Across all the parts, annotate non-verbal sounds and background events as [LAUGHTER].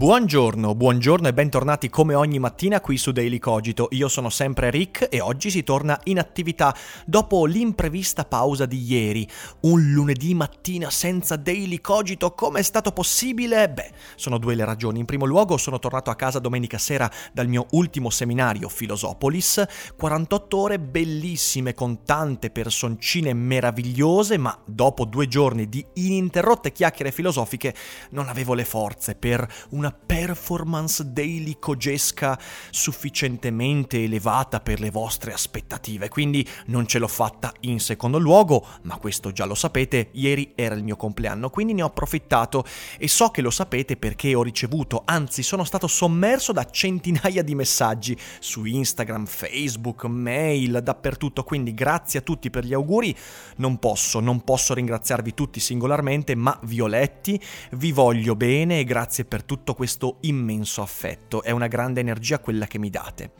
Buongiorno, buongiorno e bentornati come ogni mattina qui su Daily Cogito. Io sono sempre Rick e oggi si torna in attività dopo l'imprevista pausa di ieri. Un lunedì mattina senza Daily Cogito, come è stato possibile? Beh, sono due le ragioni. In primo luogo sono tornato a casa domenica sera dal mio ultimo seminario Filosopolis, 48 ore bellissime con tante personcine meravigliose, ma dopo due giorni di ininterrotte chiacchiere filosofiche non avevo le forze per una performance daily cogesca sufficientemente elevata per le vostre aspettative, quindi non ce l'ho fatta in secondo luogo, ma questo già lo sapete, ieri era il mio compleanno, quindi ne ho approfittato e so che lo sapete perché ho ricevuto, anzi sono stato sommerso da centinaia di messaggi su Instagram, Facebook, mail, dappertutto, quindi grazie a tutti per gli auguri, non posso, non posso ringraziarvi tutti singolarmente, ma vi ho letti, vi voglio bene e grazie per tutto questo immenso affetto, è una grande energia quella che mi date.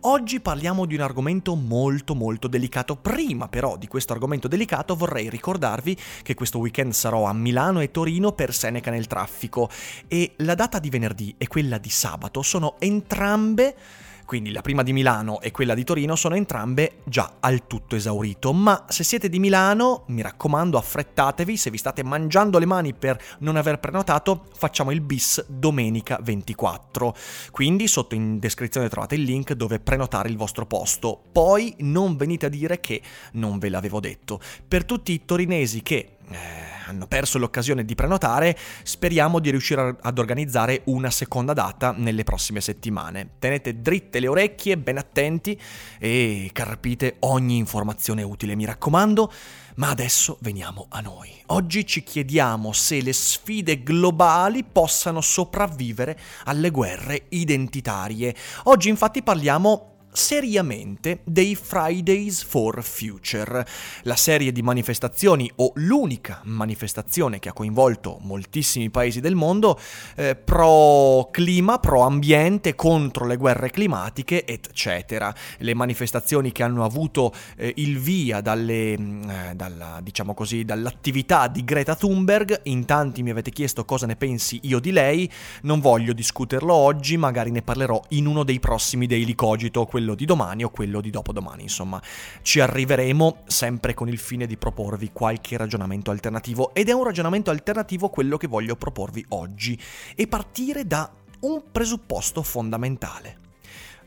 Oggi parliamo di un argomento molto molto delicato, prima però di questo argomento delicato vorrei ricordarvi che questo weekend sarò a Milano e Torino per Seneca nel traffico. E la data di venerdì e quella di sabato sono entrambe quindi la prima di Milano e quella di Torino sono entrambe già al tutto esaurito, ma se siete di Milano, mi raccomando, affrettatevi, se vi state mangiando le mani per non aver prenotato, facciamo il bis domenica 24. Quindi sotto in descrizione trovate il link dove prenotare il vostro posto. Poi non venite a dire che non ve l'avevo detto. Per tutti i torinesi che... Eh, hanno perso l'occasione di prenotare, speriamo di riuscire ad organizzare una seconda data nelle prossime settimane. Tenete dritte le orecchie, ben attenti e carpite ogni informazione utile, mi raccomando. Ma adesso veniamo a noi. Oggi ci chiediamo se le sfide globali possano sopravvivere alle guerre identitarie. Oggi infatti parliamo seriamente dei Fridays for Future, la serie di manifestazioni o l'unica manifestazione che ha coinvolto moltissimi paesi del mondo eh, pro clima, pro ambiente, contro le guerre climatiche, eccetera. Le manifestazioni che hanno avuto eh, il via dalle, eh, dalla, diciamo così, dall'attività di Greta Thunberg, in tanti mi avete chiesto cosa ne pensi io di lei, non voglio discuterlo oggi, magari ne parlerò in uno dei prossimi Daily Cogito, quello di domani o quello di dopodomani, insomma. Ci arriveremo sempre con il fine di proporvi qualche ragionamento alternativo ed è un ragionamento alternativo quello che voglio proporvi oggi e partire da un presupposto fondamentale.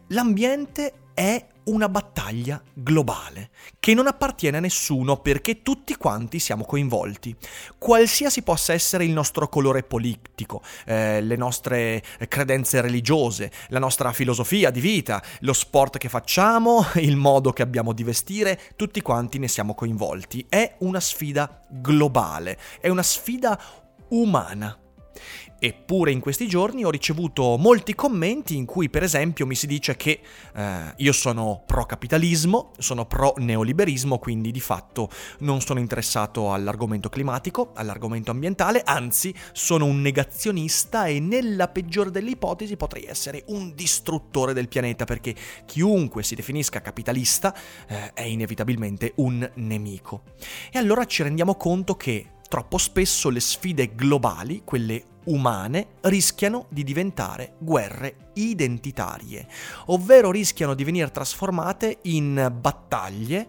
L'ambiente è una battaglia globale che non appartiene a nessuno perché tutti quanti siamo coinvolti. Qualsiasi possa essere il nostro colore politico, eh, le nostre credenze religiose, la nostra filosofia di vita, lo sport che facciamo, [LAUGHS] il modo che abbiamo di vestire, tutti quanti ne siamo coinvolti. È una sfida globale, è una sfida umana. Eppure in questi giorni ho ricevuto molti commenti in cui per esempio mi si dice che eh, io sono pro capitalismo, sono pro neoliberismo, quindi di fatto non sono interessato all'argomento climatico, all'argomento ambientale, anzi sono un negazionista e nella peggiore delle ipotesi potrei essere un distruttore del pianeta perché chiunque si definisca capitalista eh, è inevitabilmente un nemico. E allora ci rendiamo conto che troppo spesso le sfide globali, quelle umane, rischiano di diventare guerre identitarie, ovvero rischiano di venire trasformate in battaglie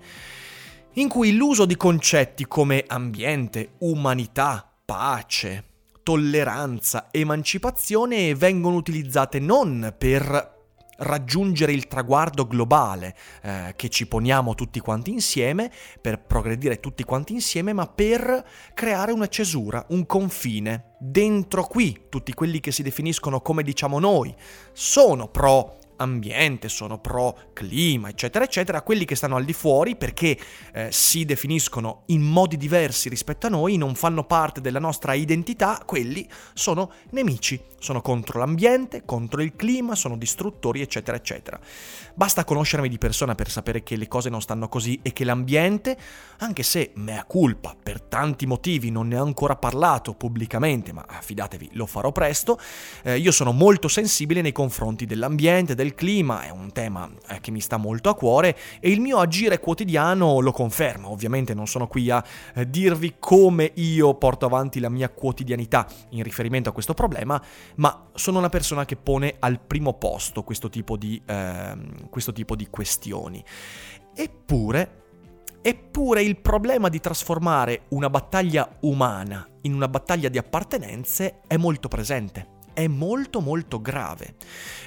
in cui l'uso di concetti come ambiente, umanità, pace, tolleranza, emancipazione vengono utilizzate non per raggiungere il traguardo globale eh, che ci poniamo tutti quanti insieme, per progredire tutti quanti insieme, ma per creare una cesura, un confine. Dentro qui, tutti quelli che si definiscono come diciamo noi, sono pro ambiente, sono pro clima, eccetera, eccetera, quelli che stanno al di fuori perché eh, si definiscono in modi diversi rispetto a noi, non fanno parte della nostra identità, quelli sono nemici, sono contro l'ambiente, contro il clima, sono distruttori, eccetera, eccetera. Basta conoscermi di persona per sapere che le cose non stanno così e che l'ambiente, anche se mea culpa, per tanti motivi non ne ho ancora parlato pubblicamente, ma fidatevi, lo farò presto, eh, io sono molto sensibile nei confronti dell'ambiente, del clima, è un tema eh, che mi sta molto a cuore e il mio agire quotidiano lo conferma. Ovviamente non sono qui a eh, dirvi come io porto avanti la mia quotidianità in riferimento a questo problema, ma sono una persona che pone al primo posto questo tipo di, eh, questo tipo di questioni. Eppure, eppure il problema di trasformare una battaglia umana in una battaglia di appartenenze è molto presente è molto molto grave.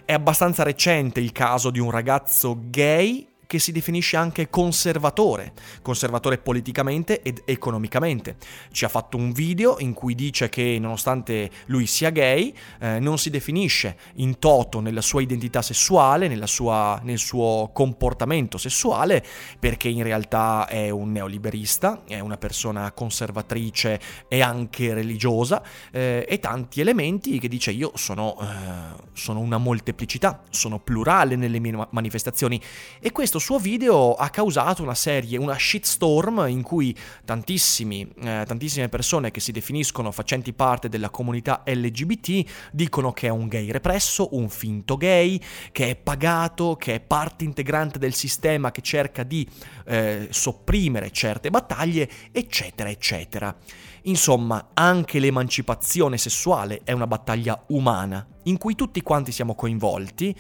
È abbastanza recente il caso di un ragazzo gay che si definisce anche conservatore, conservatore politicamente ed economicamente. Ci ha fatto un video in cui dice che nonostante lui sia gay, eh, non si definisce in toto nella sua identità sessuale, sua, nel suo comportamento sessuale, perché in realtà è un neoliberista, è una persona conservatrice e anche religiosa, eh, e tanti elementi che dice io sono, eh, sono una molteplicità, sono plurale nelle mie manifestazioni e questo suo video ha causato una serie, una shitstorm in cui eh, tantissime persone che si definiscono facenti parte della comunità LGBT dicono che è un gay represso, un finto gay, che è pagato, che è parte integrante del sistema che cerca di eh, sopprimere certe battaglie, eccetera, eccetera. Insomma, anche l'emancipazione sessuale è una battaglia umana, in cui tutti quanti siamo coinvolti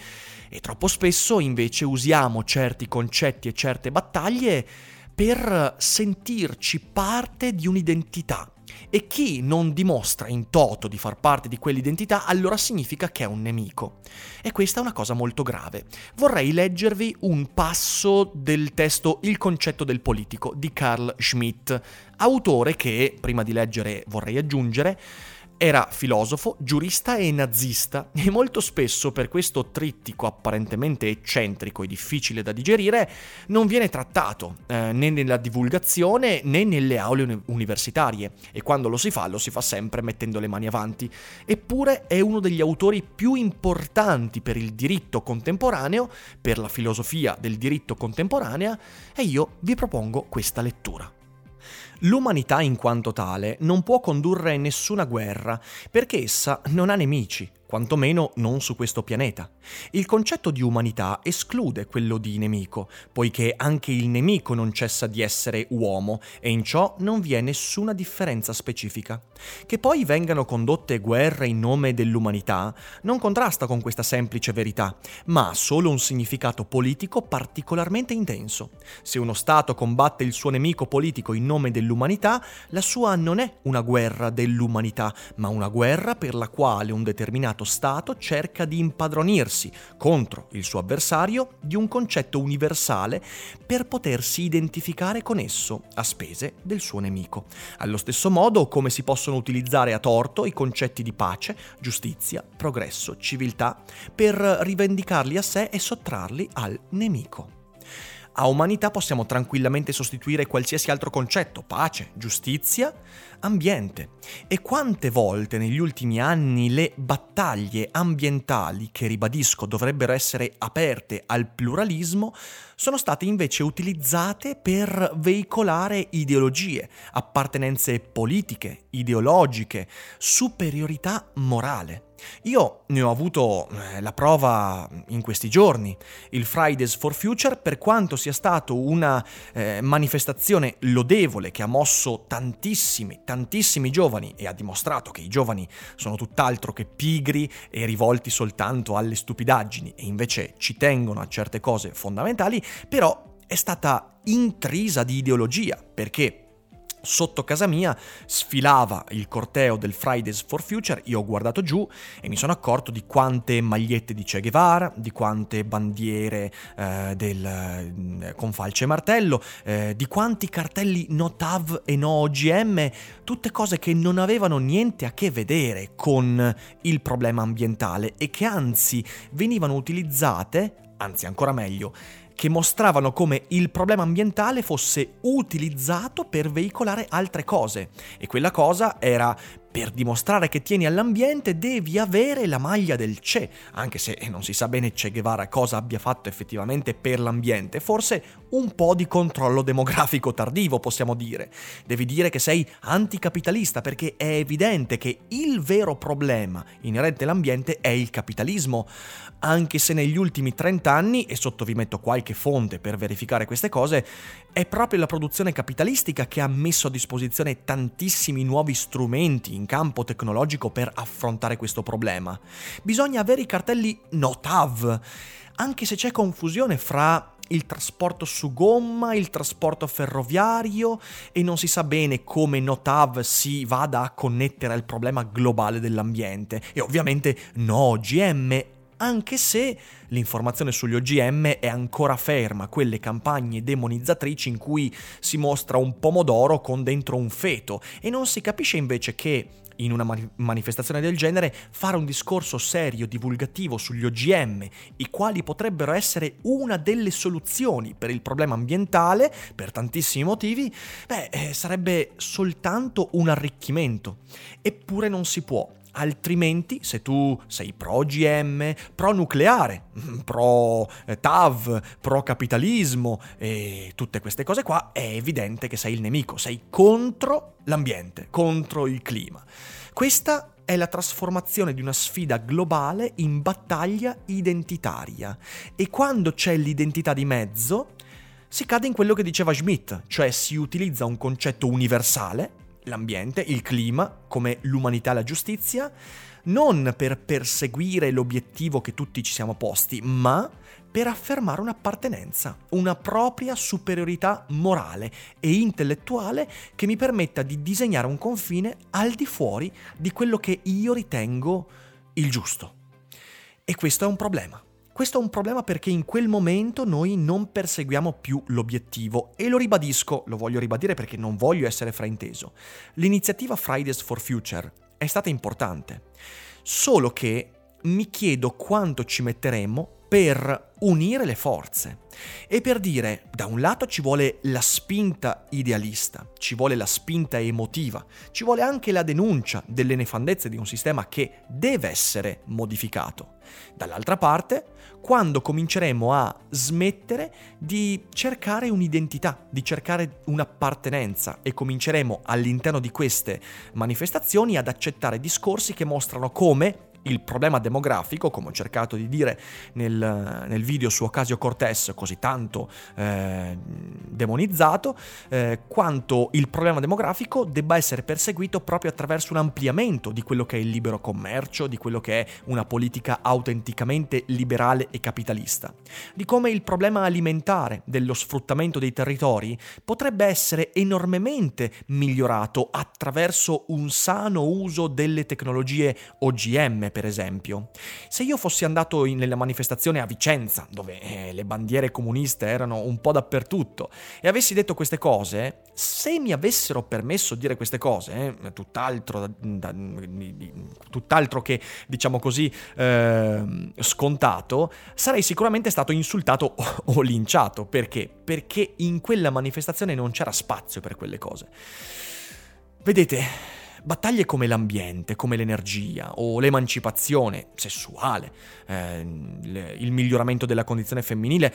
e troppo spesso invece usiamo certi concetti e certe battaglie per sentirci parte di un'identità e chi non dimostra in toto di far parte di quell'identità, allora significa che è un nemico. E questa è una cosa molto grave. Vorrei leggervi un passo del testo Il concetto del politico di Carl Schmitt, autore che, prima di leggere vorrei aggiungere, era filosofo, giurista e nazista e molto spesso per questo trittico apparentemente eccentrico e difficile da digerire non viene trattato eh, né nella divulgazione né nelle aule uni- universitarie e quando lo si fa lo si fa sempre mettendo le mani avanti. Eppure è uno degli autori più importanti per il diritto contemporaneo, per la filosofia del diritto contemporanea e io vi propongo questa lettura. L'umanità in quanto tale non può condurre nessuna guerra, perché essa non ha nemici, quantomeno non su questo pianeta. Il concetto di umanità esclude quello di nemico, poiché anche il nemico non cessa di essere uomo e in ciò non vi è nessuna differenza specifica. Che poi vengano condotte guerre in nome dell'umanità non contrasta con questa semplice verità, ma ha solo un significato politico particolarmente intenso. Se uno Stato combatte il suo nemico politico in nome dell'umanità, la sua non è una guerra dell'umanità, ma una guerra per la quale un determinato determinato Stato cerca di impadronirsi contro il suo avversario di un concetto universale per potersi identificare con esso a spese del suo nemico. Allo stesso modo come si possono utilizzare a torto i concetti di pace, giustizia, progresso, civiltà per rivendicarli a sé e sottrarli al nemico. A umanità possiamo tranquillamente sostituire qualsiasi altro concetto, pace, giustizia, ambiente. E quante volte negli ultimi anni le battaglie ambientali, che ribadisco dovrebbero essere aperte al pluralismo, sono state invece utilizzate per veicolare ideologie, appartenenze politiche, ideologiche, superiorità morale. Io ne ho avuto eh, la prova in questi giorni. Il Fridays for Future, per quanto sia stato una eh, manifestazione lodevole che ha mosso tantissimi, tantissimi giovani e ha dimostrato che i giovani sono tutt'altro che pigri e rivolti soltanto alle stupidaggini e invece ci tengono a certe cose fondamentali, però è stata intrisa di ideologia, perché sotto casa mia sfilava il corteo del Fridays for Future, io ho guardato giù e mi sono accorto di quante magliette di Che Guevara, di quante bandiere eh, del, eh, con falce e martello, eh, di quanti cartelli no TAV e no OGM, tutte cose che non avevano niente a che vedere con il problema ambientale e che anzi venivano utilizzate, anzi ancora meglio, che mostravano come il problema ambientale fosse utilizzato per veicolare altre cose. E quella cosa era per dimostrare che tieni all'ambiente devi avere la maglia del CE, anche se non si sa bene Che Guevara cosa abbia fatto effettivamente per l'ambiente, forse un po' di controllo demografico tardivo possiamo dire. Devi dire che sei anticapitalista perché è evidente che il vero problema inerente all'ambiente è il capitalismo, anche se negli ultimi 30 anni, e sotto vi metto qualche fonte per verificare queste cose, è proprio la produzione capitalistica che ha messo a disposizione tantissimi nuovi strumenti in campo tecnologico per affrontare questo problema. Bisogna avere i cartelli NOTAV, anche se c'è confusione fra il trasporto su gomma, il trasporto ferroviario e non si sa bene come NOTAV si vada a connettere al problema globale dell'ambiente e ovviamente no OGM anche se l'informazione sugli OGM è ancora ferma, quelle campagne demonizzatrici in cui si mostra un pomodoro con dentro un feto e non si capisce invece che in una manifestazione del genere fare un discorso serio, divulgativo sugli OGM, i quali potrebbero essere una delle soluzioni per il problema ambientale, per tantissimi motivi, beh, eh, sarebbe soltanto un arricchimento. Eppure non si può. Altrimenti, se tu sei pro OGM, pro nucleare, [LAUGHS] pro eh, TAV, pro capitalismo e tutte queste cose qua, è evidente che sei il nemico, sei contro l'ambiente, contro il clima. Questa è la trasformazione di una sfida globale in battaglia identitaria. E quando c'è l'identità di mezzo, si cade in quello che diceva Schmidt, cioè si utilizza un concetto universale, l'ambiente, il clima, come l'umanità e la giustizia, non per perseguire l'obiettivo che tutti ci siamo posti, ma per affermare un'appartenenza, una propria superiorità morale e intellettuale che mi permetta di disegnare un confine al di fuori di quello che io ritengo il giusto. E questo è un problema. Questo è un problema perché in quel momento noi non perseguiamo più l'obiettivo e lo ribadisco, lo voglio ribadire perché non voglio essere frainteso. L'iniziativa Fridays for Future è stata importante, solo che mi chiedo quanto ci metteremo per unire le forze e per dire da un lato ci vuole la spinta idealista, ci vuole la spinta emotiva, ci vuole anche la denuncia delle nefandezze di un sistema che deve essere modificato. Dall'altra parte, quando cominceremo a smettere di cercare un'identità, di cercare un'appartenenza e cominceremo all'interno di queste manifestazioni ad accettare discorsi che mostrano come il problema demografico, come ho cercato di dire nel, nel video su Ocasio Cortez, così tanto eh, demonizzato, eh, quanto il problema demografico debba essere perseguito proprio attraverso un ampliamento di quello che è il libero commercio, di quello che è una politica autenticamente liberale e capitalista, di come il problema alimentare dello sfruttamento dei territori potrebbe essere enormemente migliorato attraverso un sano uso delle tecnologie OGM, per esempio. Se io fossi andato in, nella manifestazione a Vicenza, dove eh, le bandiere comuniste erano un po' dappertutto, e avessi detto queste cose, se mi avessero permesso di dire queste cose, eh, tutt'altro, da, da, tutt'altro, che, diciamo così, eh, scontato, sarei sicuramente stato insultato o, [LAUGHS] o linciato. Perché? Perché in quella manifestazione non c'era spazio per quelle cose. Vedete, Battaglie come l'ambiente, come l'energia o l'emancipazione sessuale, eh, il miglioramento della condizione femminile,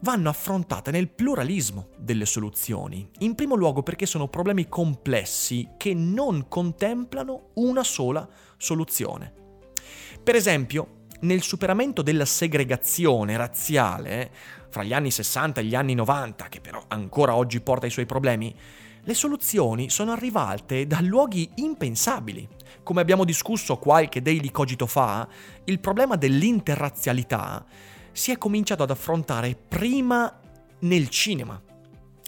vanno affrontate nel pluralismo delle soluzioni, in primo luogo perché sono problemi complessi che non contemplano una sola soluzione. Per esempio, nel superamento della segregazione razziale, fra gli anni 60 e gli anni 90, che però ancora oggi porta i suoi problemi, le soluzioni sono arrivate da luoghi impensabili. Come abbiamo discusso qualche daily cogito fa, il problema dell'interrazzialità si è cominciato ad affrontare prima nel cinema.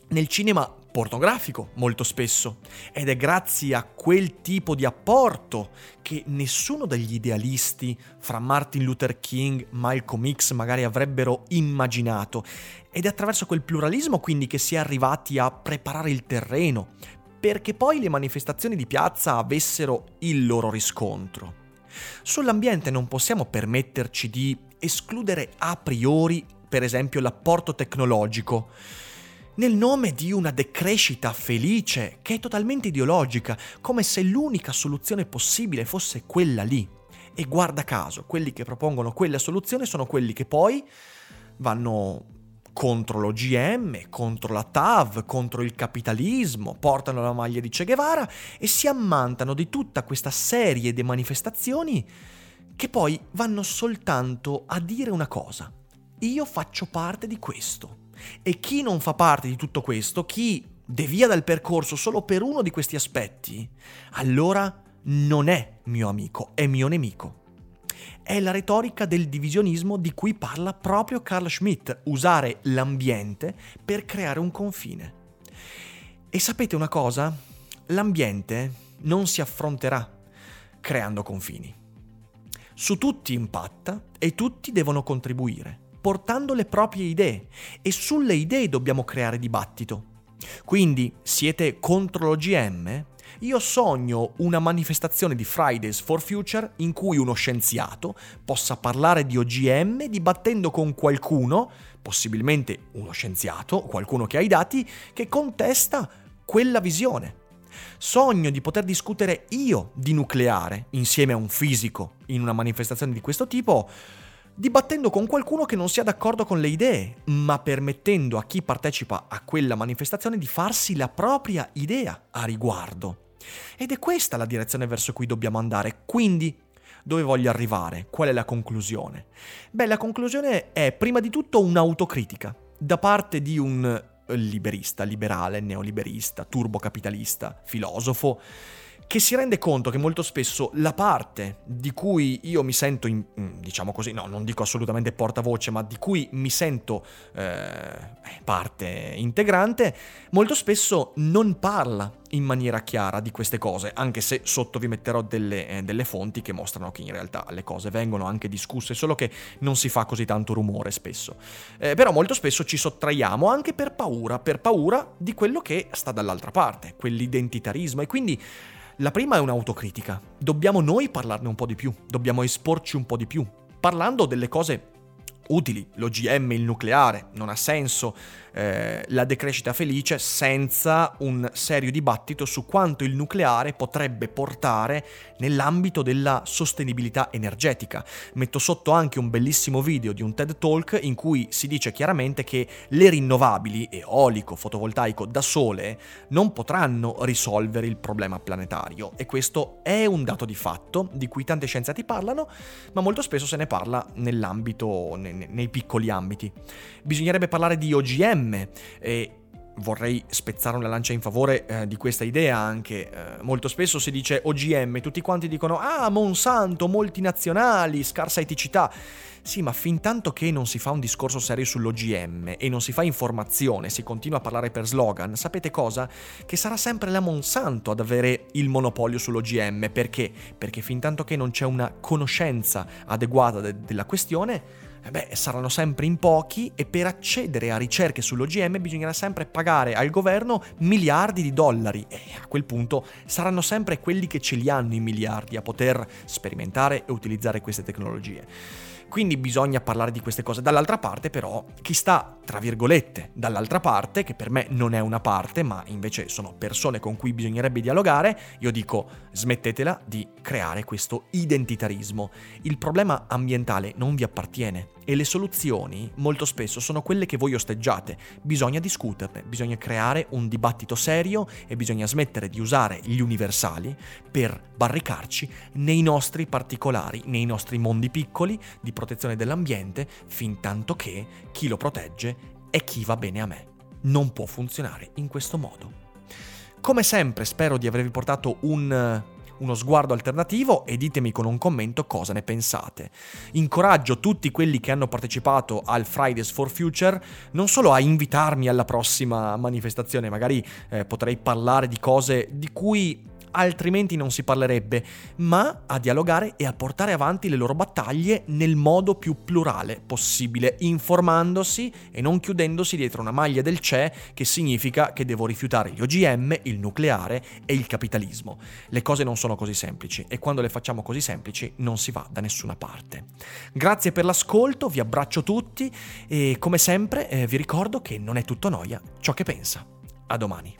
Nel cinema pornografico molto spesso. Ed è grazie a quel tipo di apporto che nessuno degli idealisti fra Martin Luther King, Malcolm X magari avrebbero immaginato. Ed è attraverso quel pluralismo quindi che si è arrivati a preparare il terreno perché poi le manifestazioni di piazza avessero il loro riscontro. Sull'ambiente non possiamo permetterci di escludere a priori, per esempio, l'apporto tecnologico nel nome di una decrescita felice che è totalmente ideologica, come se l'unica soluzione possibile fosse quella lì. E guarda caso, quelli che propongono quella soluzione sono quelli che poi vanno contro l'OGM, contro la TAV, contro il capitalismo, portano la maglia di Che Guevara e si ammantano di tutta questa serie di manifestazioni che poi vanno soltanto a dire una cosa. Io faccio parte di questo. E chi non fa parte di tutto questo, chi devia dal percorso solo per uno di questi aspetti, allora non è mio amico, è mio nemico. È la retorica del divisionismo di cui parla proprio Carl Schmitt, usare l'ambiente per creare un confine. E sapete una cosa? L'ambiente non si affronterà creando confini. Su tutti impatta e tutti devono contribuire portando le proprie idee e sulle idee dobbiamo creare dibattito. Quindi siete contro l'OGM? Io sogno una manifestazione di Fridays for Future in cui uno scienziato possa parlare di OGM dibattendo con qualcuno, possibilmente uno scienziato, qualcuno che ha i dati, che contesta quella visione. Sogno di poter discutere io di nucleare insieme a un fisico in una manifestazione di questo tipo dibattendo con qualcuno che non sia d'accordo con le idee, ma permettendo a chi partecipa a quella manifestazione di farsi la propria idea a riguardo. Ed è questa la direzione verso cui dobbiamo andare. Quindi, dove voglio arrivare? Qual è la conclusione? Beh, la conclusione è prima di tutto un'autocritica da parte di un liberista, liberale, neoliberista, turbocapitalista, filosofo che si rende conto che molto spesso la parte di cui io mi sento, in, mm, diciamo così, no, non dico assolutamente portavoce, ma di cui mi sento eh, parte integrante, molto spesso non parla in maniera chiara di queste cose, anche se sotto vi metterò delle, eh, delle fonti che mostrano che in realtà le cose vengono anche discusse, solo che non si fa così tanto rumore spesso. Eh, però molto spesso ci sottraiamo anche per paura, per paura di quello che sta dall'altra parte, quell'identitarismo e quindi la prima è un'autocritica. Dobbiamo noi parlarne un po' di più, dobbiamo esporci un po' di più, parlando delle cose utili, l'OGM, il nucleare, non ha senso eh, la decrescita felice senza un serio dibattito su quanto il nucleare potrebbe portare nell'ambito della sostenibilità energetica. Metto sotto anche un bellissimo video di un TED Talk in cui si dice chiaramente che le rinnovabili, eolico, fotovoltaico da sole, non potranno risolvere il problema planetario e questo è un dato di fatto di cui tante scienziati parlano, ma molto spesso se ne parla nell'ambito, nei, piccoli ambiti. Bisognerebbe parlare di OGM, e vorrei spezzare una lancia in favore eh, di questa idea anche. Eh, molto spesso si dice OGM, tutti quanti dicono ah Monsanto, multinazionali, scarsa eticità. Sì, ma fin tanto che non si fa un discorso serio sull'OGM e non si fa informazione, si continua a parlare per slogan, sapete cosa? Che sarà sempre la Monsanto ad avere il monopolio sull'OGM. Perché? Perché fin tanto che non c'è una conoscenza adeguata de- della questione, beh, saranno sempre in pochi e per accedere a ricerche sull'OGM bisognerà sempre pagare al governo miliardi di dollari e a quel punto saranno sempre quelli che ce li hanno i miliardi a poter sperimentare e utilizzare queste tecnologie. Quindi bisogna parlare di queste cose. Dall'altra parte però, chi sta, tra virgolette, dall'altra parte, che per me non è una parte, ma invece sono persone con cui bisognerebbe dialogare, io dico smettetela di creare questo identitarismo. Il problema ambientale non vi appartiene e le soluzioni molto spesso sono quelle che voi osteggiate. Bisogna discuterne, bisogna creare un dibattito serio e bisogna smettere di usare gli universali per barricarci nei nostri particolari, nei nostri mondi piccoli di protezione dell'ambiente, fin tanto che chi lo protegge è chi va bene a me. Non può funzionare in questo modo. Come sempre spero di avervi portato un uno sguardo alternativo e ditemi con un commento cosa ne pensate. Incoraggio tutti quelli che hanno partecipato al Fridays for Future non solo a invitarmi alla prossima manifestazione, magari eh, potrei parlare di cose di cui altrimenti non si parlerebbe, ma a dialogare e a portare avanti le loro battaglie nel modo più plurale possibile, informandosi e non chiudendosi dietro una maglia del CE che significa che devo rifiutare gli OGM, il nucleare e il capitalismo. Le cose non sono così semplici e quando le facciamo così semplici non si va da nessuna parte. Grazie per l'ascolto, vi abbraccio tutti e come sempre eh, vi ricordo che non è tutto noia ciò che pensa. A domani.